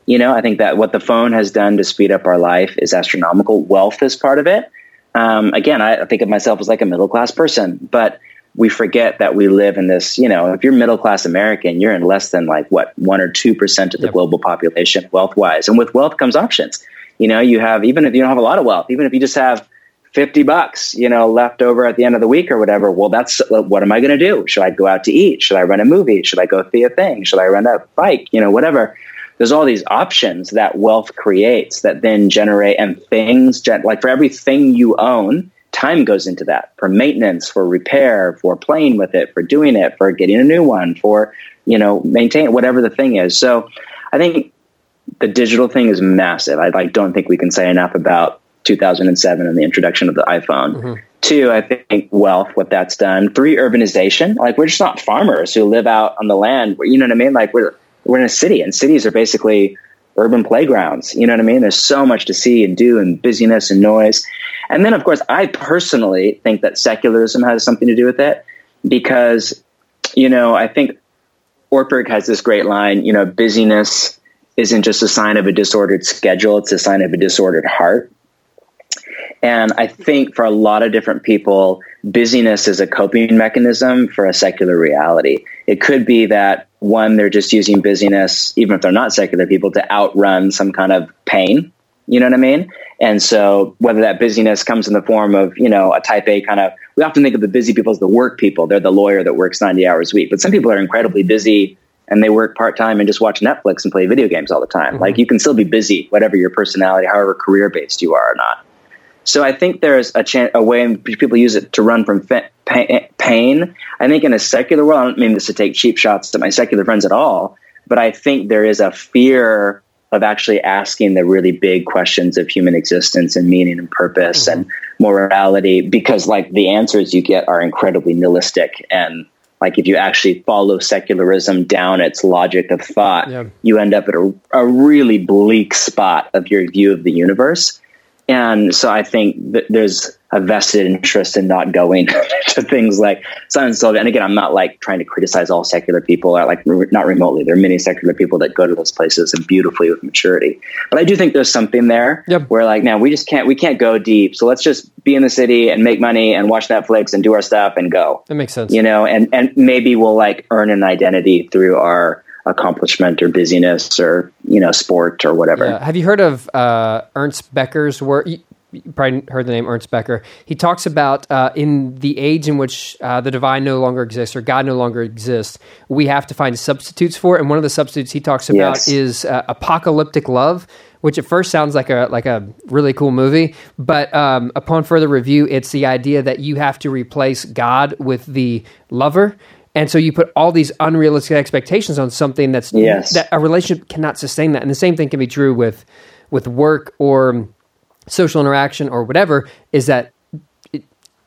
You know, I think that what the phone has done to speed up our life is astronomical. Wealth is part of it. Um, again, I think of myself as like a middle class person, but we forget that we live in this, you know, if you're middle class American, you're in less than like what, one or 2% of the yep. global population wealth wise. And with wealth comes options. You know, you have, even if you don't have a lot of wealth, even if you just have 50 bucks, you know, left over at the end of the week or whatever, well, that's uh, what am I going to do? Should I go out to eat? Should I rent a movie? Should I go see a thing? Should I rent a bike? You know, whatever. There's all these options that wealth creates that then generate and things, like for everything you own, time goes into that for maintenance, for repair, for playing with it, for doing it, for getting a new one, for, you know, maintain whatever the thing is. So I think the digital thing is massive. I like, don't think we can say enough about 2007 and the introduction of the iPhone. Mm-hmm. Two, I think wealth, what that's done. Three, urbanization. Like we're just not farmers who live out on the land. You know what I mean? Like we're we're in a city, and cities are basically urban playgrounds. You know what I mean? There's so much to see and do, and busyness and noise. And then, of course, I personally think that secularism has something to do with it because, you know, I think Ortberg has this great line, you know, busyness isn't just a sign of a disordered schedule, it's a sign of a disordered heart. And I think for a lot of different people, busyness is a coping mechanism for a secular reality. It could be that one, they're just using busyness, even if they're not secular people, to outrun some kind of pain. You know what I mean? And so whether that busyness comes in the form of, you know, a type A kind of, we often think of the busy people as the work people. They're the lawyer that works 90 hours a week. But some people are incredibly busy and they work part time and just watch Netflix and play video games all the time. Mm-hmm. Like you can still be busy, whatever your personality, however career based you are or not. So I think there's a, chan- a way in which people use it to run from fa- pain. I think in a secular world, I don't mean this to take cheap shots at my secular friends at all, but I think there is a fear of actually asking the really big questions of human existence and meaning and purpose mm-hmm. and morality because like the answers you get are incredibly nihilistic and like if you actually follow secularism down its logic of thought yeah. you end up at a, a really bleak spot of your view of the universe and so I think that there's a vested interest in not going to things like Simon Silva. And again, I'm not like trying to criticize all secular people, or like re- not remotely. There are many secular people that go to those places and beautifully with maturity. But I do think there's something there yep. where like, now we just can't, we can't go deep. So let's just be in the city and make money and watch Netflix and do our stuff and go. That makes sense. You know, and, and maybe we'll like earn an identity through our accomplishment or busyness or you know sport or whatever. Yeah. Have you heard of uh, Ernest Becker's work? You, probably heard the name Ernst Becker. He talks about uh, in the age in which uh, the divine no longer exists or God no longer exists, we have to find substitutes for it. And one of the substitutes he talks about yes. is uh, apocalyptic love, which at first sounds like a like a really cool movie, but um, upon further review, it's the idea that you have to replace God with the lover and so you put all these unrealistic expectations on something that's yes. that a relationship cannot sustain that. And the same thing can be true with with work or social interaction or whatever. Is that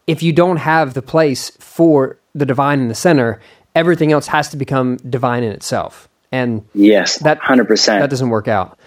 if you don't have the place for the divine in the center, everything else has to become divine in itself. And yes, that hundred percent that doesn't work out.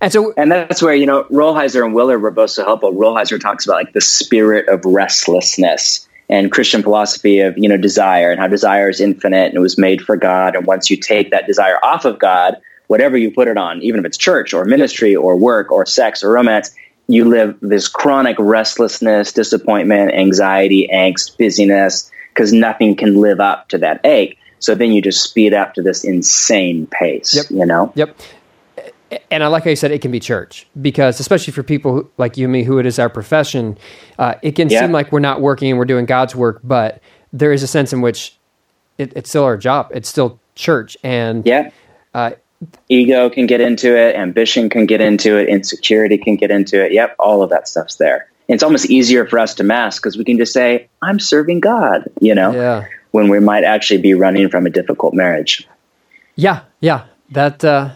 And so, and that's where you know Rolheiser and Willard were both so helpful. Rolheiser talks about like the spirit of restlessness and Christian philosophy of you know desire and how desire is infinite and it was made for God. And once you take that desire off of God, whatever you put it on, even if it's church or ministry or work or sex or romance, you live this chronic restlessness, disappointment, anxiety, angst, busyness, because nothing can live up to that ache. So then you just speed up to this insane pace. Yep. You know. Yep and I like how you said it can be church because especially for people who, like you and me who it is our profession, uh, it can yeah. seem like we're not working and we're doing God's work, but there is a sense in which it, it's still our job. It's still church, and yeah, uh, ego can get into it, ambition can get into it, insecurity can get into it. Yep, all of that stuff's there. And it's almost easier for us to mask because we can just say, "I'm serving God," you know, yeah. when we might actually be running from a difficult marriage. Yeah, yeah, that. Uh,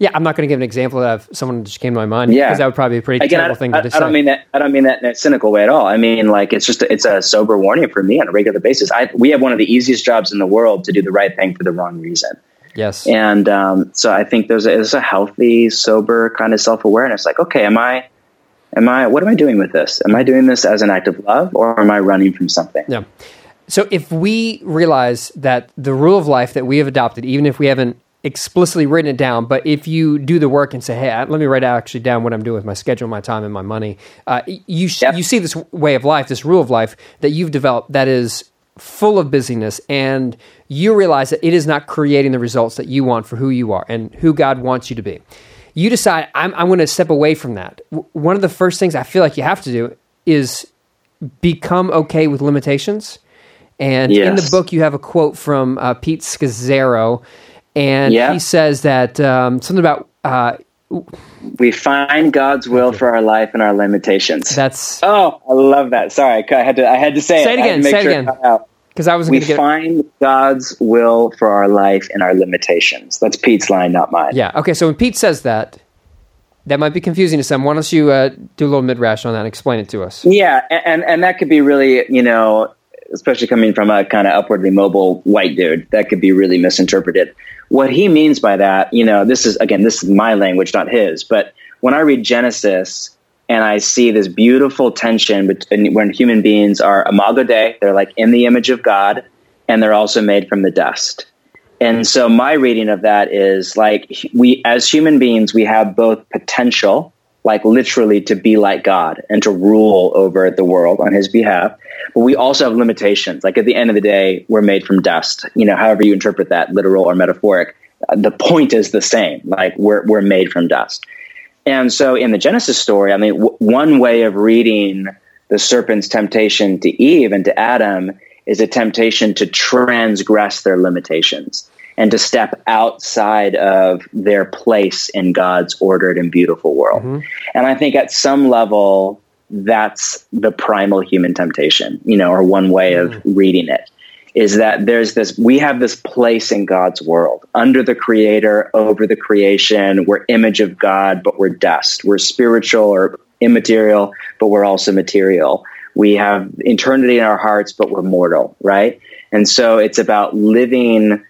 yeah, I'm not going to give an example of someone that just came to my mind. Yeah, because that would probably be a pretty Again, terrible I, thing to I, I don't mean that. I don't mean that in a cynical way at all. I mean like it's just a, it's a sober warning for me on a regular basis. I, we have one of the easiest jobs in the world to do the right thing for the wrong reason. Yes, and um, so I think there's a, there's a healthy, sober kind of self awareness. Like, okay, am I am I what am I doing with this? Am I doing this as an act of love, or am I running from something? Yeah. So if we realize that the rule of life that we have adopted, even if we haven't explicitly written it down, but if you do the work and say, "Hey, let me write actually down what I'm doing with my schedule, my time, and my money," uh, you sh- yep. you see this way of life, this rule of life that you've developed that is full of busyness, and you realize that it is not creating the results that you want for who you are and who God wants you to be. You decide, "I'm, I'm going to step away from that." W- one of the first things I feel like you have to do is become okay with limitations. And yes. in the book, you have a quote from uh, Pete Scazzero and yeah. he says that um, something about uh, we find God's will for our life and our limitations. That's oh, I love that. Sorry, I had to I had to say, say it, it again. Say sure it again. Because I was we find it. God's will for our life and our limitations. That's Pete's line, not mine. Yeah. Okay. So when Pete says that, that might be confusing to some. Why don't you uh, do a little midrash on that and explain it to us? Yeah, and and that could be really, you know, especially coming from a kind of upwardly mobile white dude, that could be really misinterpreted. What he means by that, you know, this is again, this is my language, not his. But when I read Genesis and I see this beautiful tension between when human beings are imago Dei, they're like in the image of God, and they're also made from the dust. And so my reading of that is like we, as human beings, we have both potential, like literally to be like God and to rule over the world on his behalf. But we also have limitations. Like at the end of the day, we're made from dust. You know, however you interpret that, literal or metaphoric, the point is the same. Like we're we're made from dust. And so in the Genesis story, I mean, w- one way of reading the serpent's temptation to Eve and to Adam is a temptation to transgress their limitations and to step outside of their place in God's ordered and beautiful world. Mm-hmm. And I think at some level, that's the primal human temptation, you know, or one way of mm. reading it is that there's this we have this place in God's world under the creator over the creation we're image of God but we're dust we're spiritual or immaterial but we're also material we have eternity in our hearts but we're mortal right and so it's about living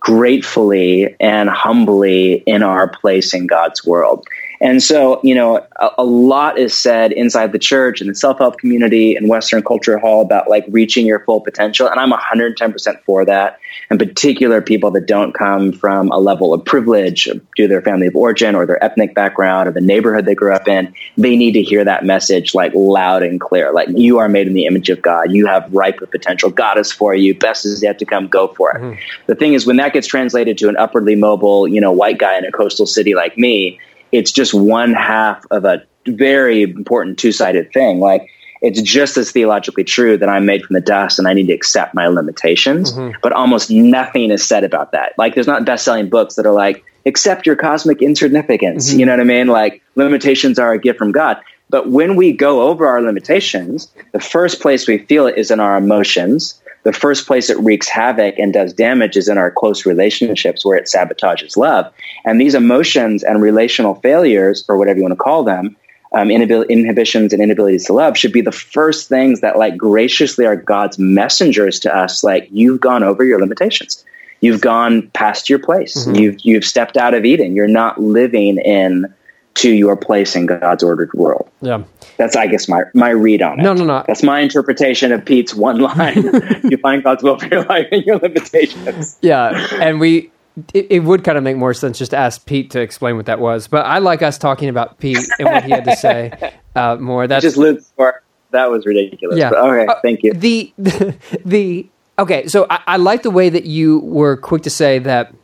gratefully and humbly in our place in God's world and so, you know, a, a lot is said inside the church and the self help community and Western culture hall about like reaching your full potential. And I'm 110% for that. In particular, people that don't come from a level of privilege due to their family of origin or their ethnic background or the neighborhood they grew up in, they need to hear that message like loud and clear. Like, you are made in the image of God. You have ripe potential. God is for you. Best is yet to come. Go for it. Mm-hmm. The thing is, when that gets translated to an upwardly mobile, you know, white guy in a coastal city like me, it's just one half of a very important two sided thing. Like, it's just as theologically true that I'm made from the dust and I need to accept my limitations. Mm-hmm. But almost nothing is said about that. Like, there's not best selling books that are like, accept your cosmic insignificance. Mm-hmm. You know what I mean? Like, limitations are a gift from God. But when we go over our limitations, the first place we feel it is in our emotions the first place it wreaks havoc and does damage is in our close relationships where it sabotages love. And these emotions and relational failures, or whatever you want to call them, um, inhibi- inhibitions and inabilities to love should be the first things that like graciously are God's messengers to us. Like you've gone over your limitations. You've gone past your place. Mm-hmm. You've, you've stepped out of Eden. You're not living in to your place in God's ordered world. Yeah. That's, I guess, my, my read on it. No, no, no. That's my interpretation of Pete's one line. you find God's will for your life and your limitations. Yeah. And we, it, it, would kind of make more sense just to ask Pete to explain what that was. But I like us talking about Pete and what he had to say uh, more. That's just lived for, that was ridiculous. Yeah. But, okay. Uh, thank you. The, the, the okay. So I, I like the way that you were quick to say that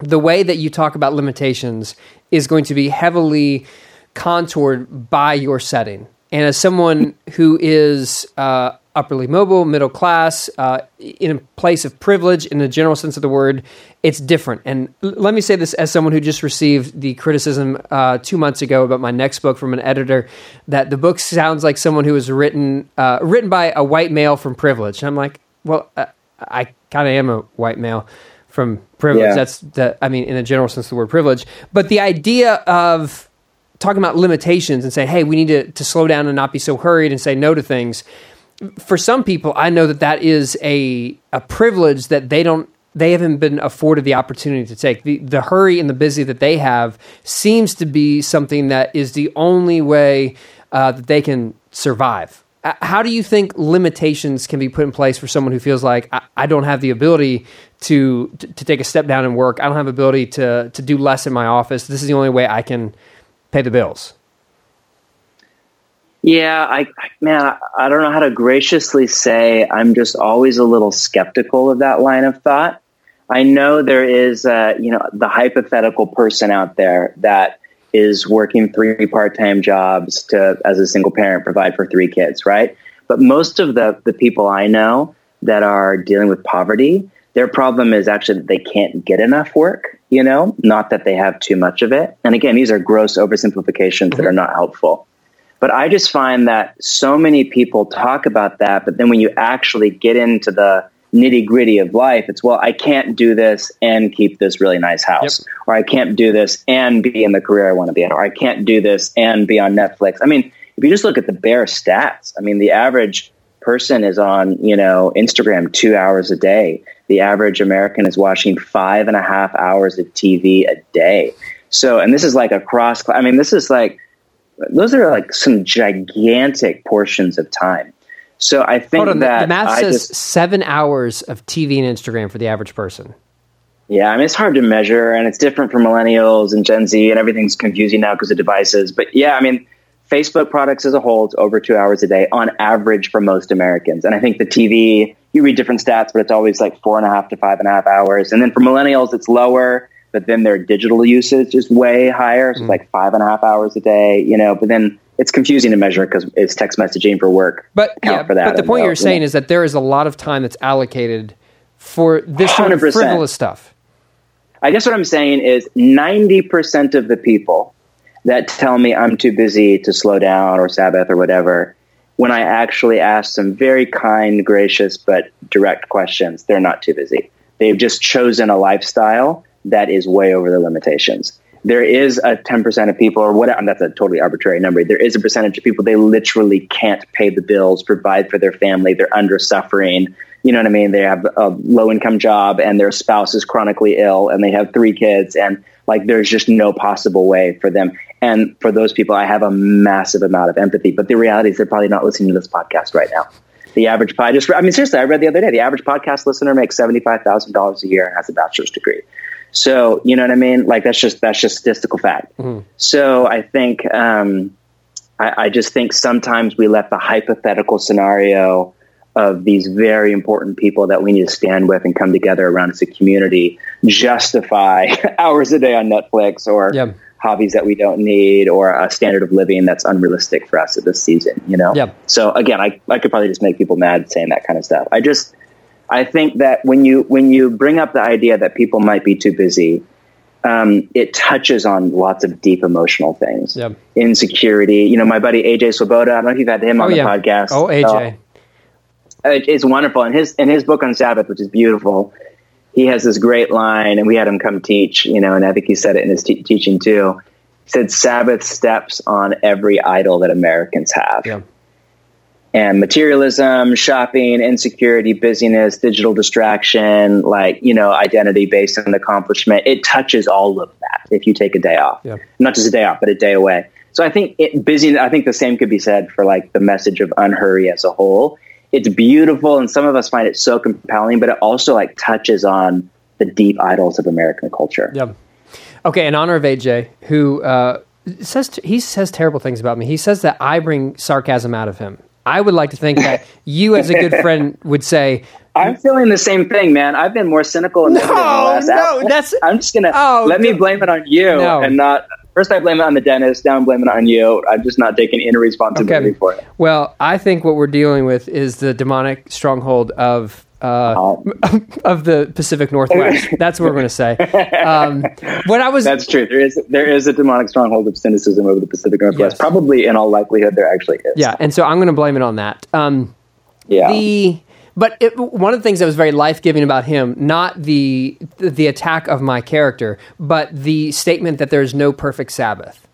the way that you talk about limitations is going to be heavily contoured by your setting. And as someone who is uh, upperly mobile, middle class, uh, in a place of privilege in the general sense of the word, it's different. And l- let me say this as someone who just received the criticism uh, two months ago about my next book from an editor that the book sounds like someone who was written uh, written by a white male from privilege. And I'm like, well, uh, I kind of am a white male from privilege. Yeah. That's the, I mean, in a general sense, the word privilege. But the idea of talking about limitations and saying, hey, we need to, to slow down and not be so hurried and say no to things. For some people, I know that that is a, a privilege that they don't they haven't been afforded the opportunity to take. The, the hurry and the busy that they have seems to be something that is the only way uh, that they can survive. How do you think limitations can be put in place for someone who feels like I, I don't have the ability to, to, to take a step down in work. I don't have ability to to do less in my office. This is the only way I can pay the bills. Yeah, I man, I don't know how to graciously say. I'm just always a little skeptical of that line of thought. I know there is, uh, you know, the hypothetical person out there that is working three part-time jobs to, as a single parent, provide for three kids, right? But most of the the people I know that are dealing with poverty, their problem is actually that they can't get enough work, you know, not that they have too much of it. And again, these are gross oversimplifications mm-hmm. that are not helpful. But I just find that so many people talk about that, but then when you actually get into the nitty gritty of life, it's, well, I can't do this and keep this really nice house, yep. or I can't do this and be in the career I want to be in, or I can't do this and be on Netflix. I mean, if you just look at the bare stats, I mean, the average person is on, you know, Instagram two hours a day. The average American is watching five and a half hours of TV a day. So, and this is like across, I mean, this is like, those are like some gigantic portions of time. So I think on, that the math I says just, seven hours of TV and Instagram for the average person. Yeah, I mean it's hard to measure, and it's different for millennials and Gen Z, and everything's confusing now because of devices. But yeah, I mean Facebook products as a whole, it's over two hours a day on average for most Americans. And I think the TV, you read different stats, but it's always like four and a half to five and a half hours. And then for millennials, it's lower, but then their digital usage is way higher. So mm. it's like five and a half hours a day, you know, but then it's confusing to measure because it's text messaging for work. But yeah, for that but the point you're saying is that there is a lot of time that's allocated for this sort of frivolous stuff. I guess what I'm saying is 90% of the people that tell me I'm too busy to slow down or Sabbath or whatever. When I actually ask some very kind, gracious, but direct questions, they're not too busy. They've just chosen a lifestyle that is way over their limitations. There is a 10% of people, or whatever, that's a totally arbitrary number. There is a percentage of people, they literally can't pay the bills, provide for their family, they're under suffering. You know what I mean? They have a low income job and their spouse is chronically ill and they have three kids and like there's just no possible way for them. And for those people, I have a massive amount of empathy. But the reality is they're probably not listening to this podcast right now. The average, I just, I mean, seriously, I read the other day, the average podcast listener makes $75,000 a year and has a bachelor's degree. So, you know what I mean? Like that's just, that's just statistical fact. Mm-hmm. So I think, um, I, I just think sometimes we let the hypothetical scenario of these very important people that we need to stand with and come together around as a community justify hours a day on Netflix or yep. hobbies that we don't need or a standard of living that's unrealistic for us at this season, you know? Yep. So again, I, I could probably just make people mad saying that kind of stuff. I just, I think that when you, when you bring up the idea that people might be too busy, um, it touches on lots of deep emotional things. Yep. Insecurity. You know, my buddy AJ Swoboda, I don't know if you've had him on oh, the yeah. podcast. Oh, AJ. Uh, it's wonderful. In his in his book on Sabbath, which is beautiful, he has this great line, and we had him come teach. You know, and I think he said it in his te- teaching too. He said Sabbath steps on every idol that Americans have. Yeah. And materialism, shopping, insecurity, busyness, digital distraction, like, you know, identity based on accomplishment, it touches all of that if you take a day off. Yeah. Not just a day off, but a day away. So I think it busy I think the same could be said for like the message of unhurry as a whole it's beautiful and some of us find it so compelling, but it also like touches on the deep idols of American culture. Yep. Okay, in honor of AJ, who uh, says t- he says terrible things about me. He says that I bring sarcasm out of him. I would like to think that you, as a good friend, would say. I'm feeling the same thing, man. I've been more cynical and no, the last no, hour. that's. I'm just gonna oh, let me blame it on you no. and not First, I blame it on the dentist. Now I'm blaming it on you. I'm just not taking any responsibility okay. for it. Well, I think what we're dealing with is the demonic stronghold of uh, um, of the Pacific Northwest. That's what we're going to say. Um, what I was that's true. There is there is a demonic stronghold of cynicism over the Pacific Northwest. Yes. Probably, in all likelihood, there actually is. Yeah, and so I'm going to blame it on that. Um, yeah. The but it, one of the things that was very life giving about him, not the the attack of my character, but the statement that there is no perfect Sabbath.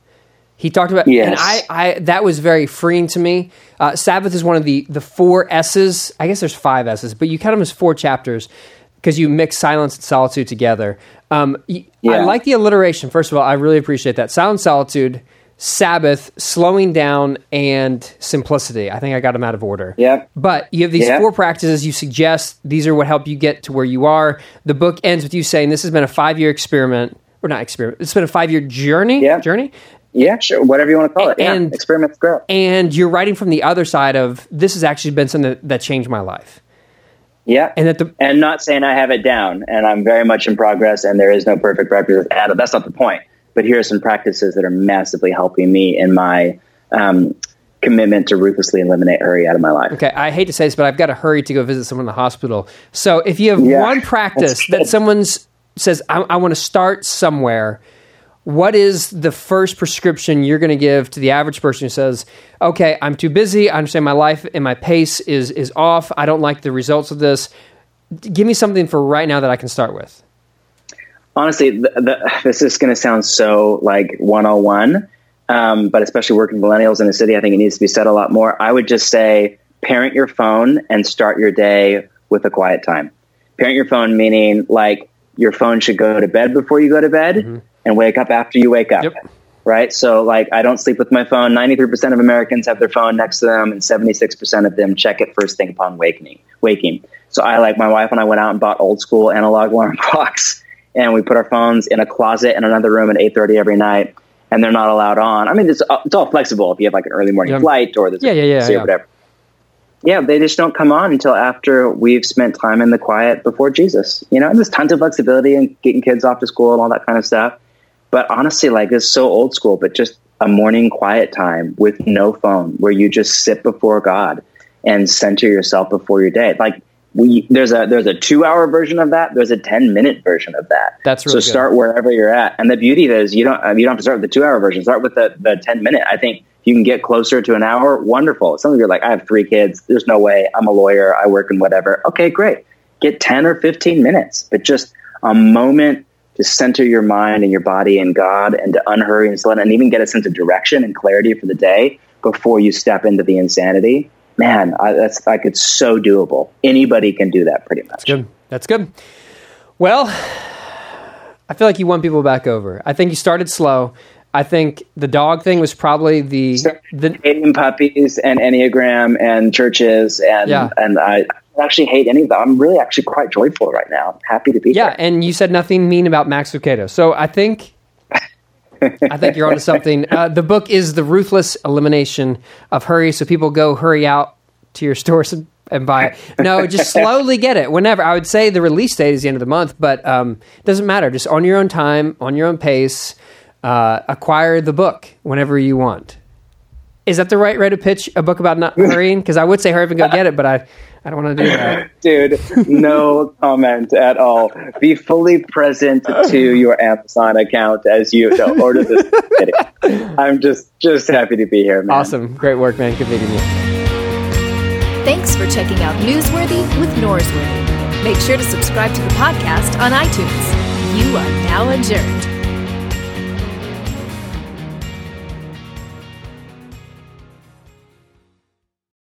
He talked about, yes. and I, I that was very freeing to me. Uh, Sabbath is one of the the four S's. I guess there's five S's, but you count them as four chapters because you mix silence and solitude together. Um, yeah. I like the alliteration. First of all, I really appreciate that. Silence, solitude Sabbath, slowing down, and simplicity. I think I got them out of order. Yeah. But you have these yep. four practices you suggest. These are what help you get to where you are. The book ends with you saying this has been a five year experiment, or not experiment. It's been a five year journey. Yeah. Journey. Yeah, sure. Whatever you want to call it. And yeah. experiments grow. And you're writing from the other side of this has actually been something that, that changed my life. Yeah, and that the and not saying I have it down, and I'm very much in progress, and there is no perfect representation. That's not the point but here are some practices that are massively helping me in my um, commitment to ruthlessly eliminate hurry out of my life. Okay, I hate to say this, but I've got to hurry to go visit someone in the hospital. So if you have yeah, one practice that someone's says, I, I want to start somewhere, what is the first prescription you're going to give to the average person who says, okay, I'm too busy, I understand my life and my pace is, is off, I don't like the results of this. Give me something for right now that I can start with honestly, the, the, this is going to sound so like 101, um, but especially working millennials in the city, I think it needs to be said a lot more. I would just say parent your phone and start your day with a quiet time. Parent your phone, meaning like your phone should go to bed before you go to bed mm-hmm. And wake up after you wake up. Yep. Right. So, like, I don't sleep with my phone. 93% of Americans have their phone next to them, and 76% of them check it first thing upon waking. Waking. So, I like my wife and I went out and bought old school analog alarm clocks and we put our phones in a closet in another room at 8.30 every night and they're not allowed on i mean it's, uh, it's all flexible if you have like an early morning yeah. flight or there's yeah, yeah, yeah, yeah. whatever yeah they just don't come on until after we've spent time in the quiet before jesus you know and there's tons of flexibility in getting kids off to school and all that kind of stuff but honestly like it's so old school but just a morning quiet time with no phone where you just sit before god and center yourself before your day like we, there's a there's a two hour version of that. There's a ten minute version of that. That's really so good. start wherever you're at. And the beauty of it is you don't you don't have to start with the two hour version. Start with the the ten minute. I think you can get closer to an hour. Wonderful. Some of you are like, I have three kids. There's no way. I'm a lawyer. I work in whatever. Okay, great. Get ten or fifteen minutes, but just a moment to center your mind and your body in God and to unhurry and slow down and even get a sense of direction and clarity for the day before you step into the insanity. Man, I, that's like it's so doable. Anybody can do that pretty much. Good. That's good. Well, I feel like you won people back over. I think you started slow. I think the dog thing was probably the the hating puppies and enneagram and churches and Yeah. and I actually hate any of them. I'm really actually quite joyful right now. I'm happy to be yeah, here. and you said nothing mean about Max Lucado. So I think I think you're onto something. Uh, the book is the ruthless elimination of hurry. So people go hurry out to your stores and, and buy it. No, just slowly get it. Whenever I would say the release date is the end of the month, but um, it doesn't matter. Just on your own time, on your own pace. Uh, acquire the book whenever you want. Is that the right way to pitch a book about not hurrying? Because I would say hurry up and go get it, but I, I don't want to do that. Dude, no comment at all. Be fully present to your Amazon account as you no, order this. I'm just just happy to be here, man. Awesome. Great work, man. Good meeting you. Thanks for checking out Newsworthy with Norsworthy. Make sure to subscribe to the podcast on iTunes. You are now adjourned.